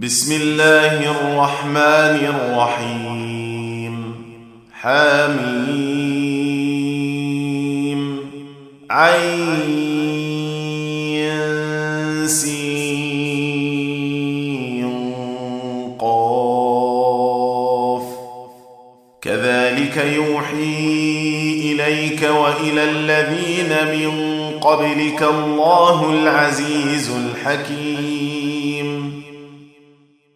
بسم الله الرحمن الرحيم حميم عين سين كذلك يوحي إليك وإلى الذين من قبلك الله العزيز الحكيم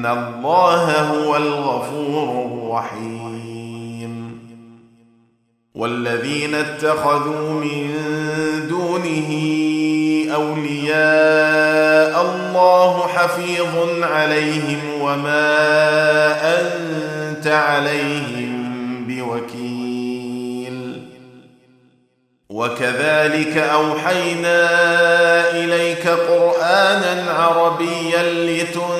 إن الله هو الغفور الرحيم والذين اتخذوا من دونه أولياء الله حفيظ عليهم وما أنت عليهم بوكيل وكذلك أوحينا إليك قرآنا عربيا لتنذر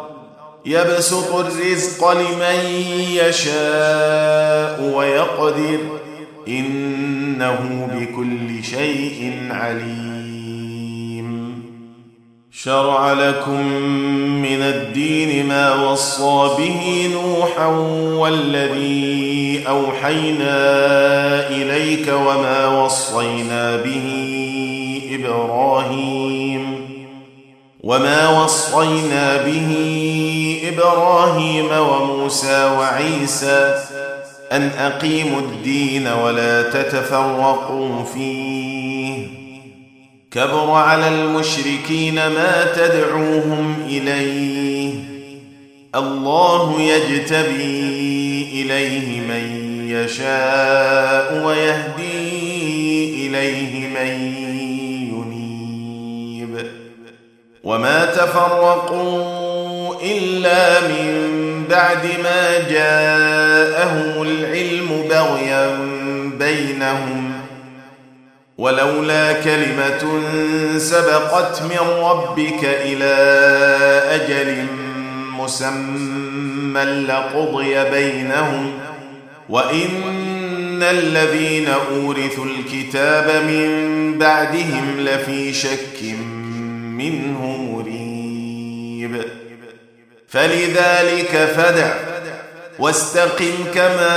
يبسط الرزق لمن يشاء ويقدر. إنه بكل شيء عليم. شرع لكم من الدين ما وصى به نوحا والذي أوحينا إليك وما وصينا به إبراهيم. وما وصينا به إبراهيم وموسى وعيسى أن أقيموا الدين ولا تتفرقوا فيه كبر على المشركين ما تدعوهم إليه الله يجتبي إليه من يشاء ويهدي إليه من وما تفرقوا إلا من بعد ما جاءهم العلم بغيا بينهم. ولولا كلمة سبقت من ربك إلى أجل مسمى لقضي بينهم. وإن الذين أورثوا الكتاب من بعدهم لفي شك منه مريب. فلذلك فدع واستقم كما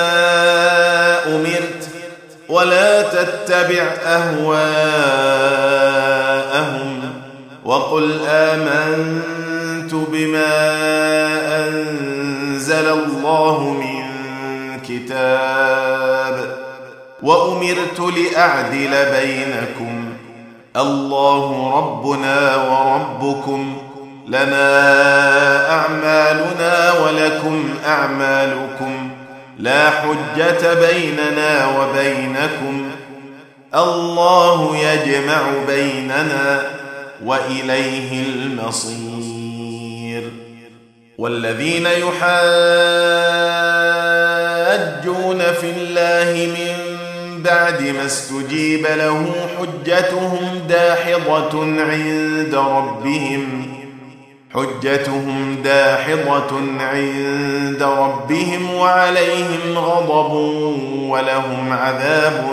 أمرت ولا تتبع أهواءهم وقل آمنت بما أنزل الله من كتاب وأمرت لأعدل بينكم الله ربنا وربكم لنا أعمالنا ولكم أعمالكم لا حجة بيننا وبينكم الله يجمع بيننا وإليه المصير والذين يحاجون في الله من بعد ما استجيب له حجتهم داحضة عند ربهم. حجتهم داحضة عند ربهم وعليهم غضب ولهم عذاب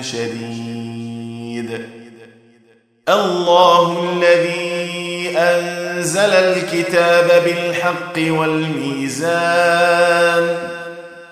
شديد. الله الذي أنزل الكتاب بالحق والميزان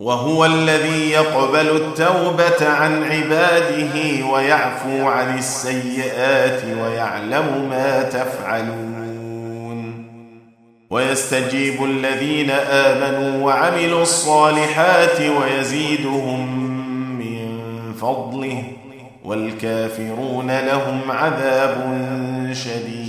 وهو الذي يقبل التوبة عن عباده ويعفو عن السيئات ويعلم ما تفعلون. ويستجيب الذين آمنوا وعملوا الصالحات ويزيدهم من فضله والكافرون لهم عذاب شديد.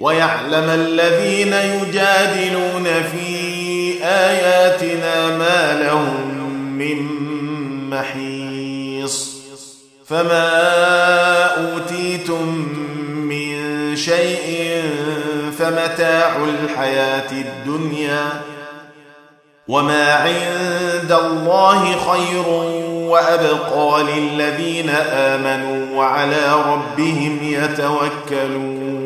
ويعلم الذين يجادلون في آياتنا ما لهم من محيص. فما أوتيتم من شيء فمتاع الحياة الدنيا وما عند الله خير وأبقى للذين آمنوا وعلى ربهم يتوكلون.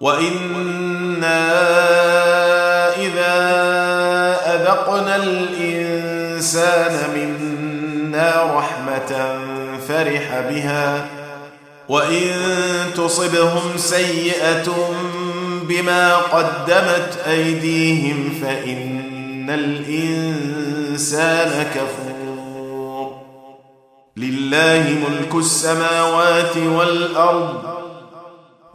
وأنا اذا اذقنا الانسان منا رحمه فرح بها وان تصبهم سيئه بما قدمت ايديهم فان الانسان كفور لله ملك السماوات والارض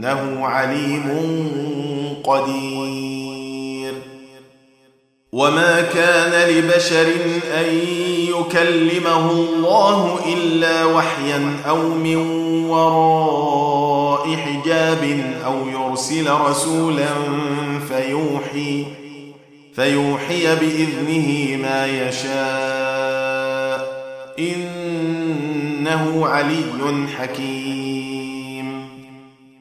إنه عليم قدير. وما كان لبشر أن يكلمه الله إلا وحيا أو من وراء حجاب أو يرسل رسولا فيوحي فيوحي بإذنه ما يشاء. إنه علي حكيم.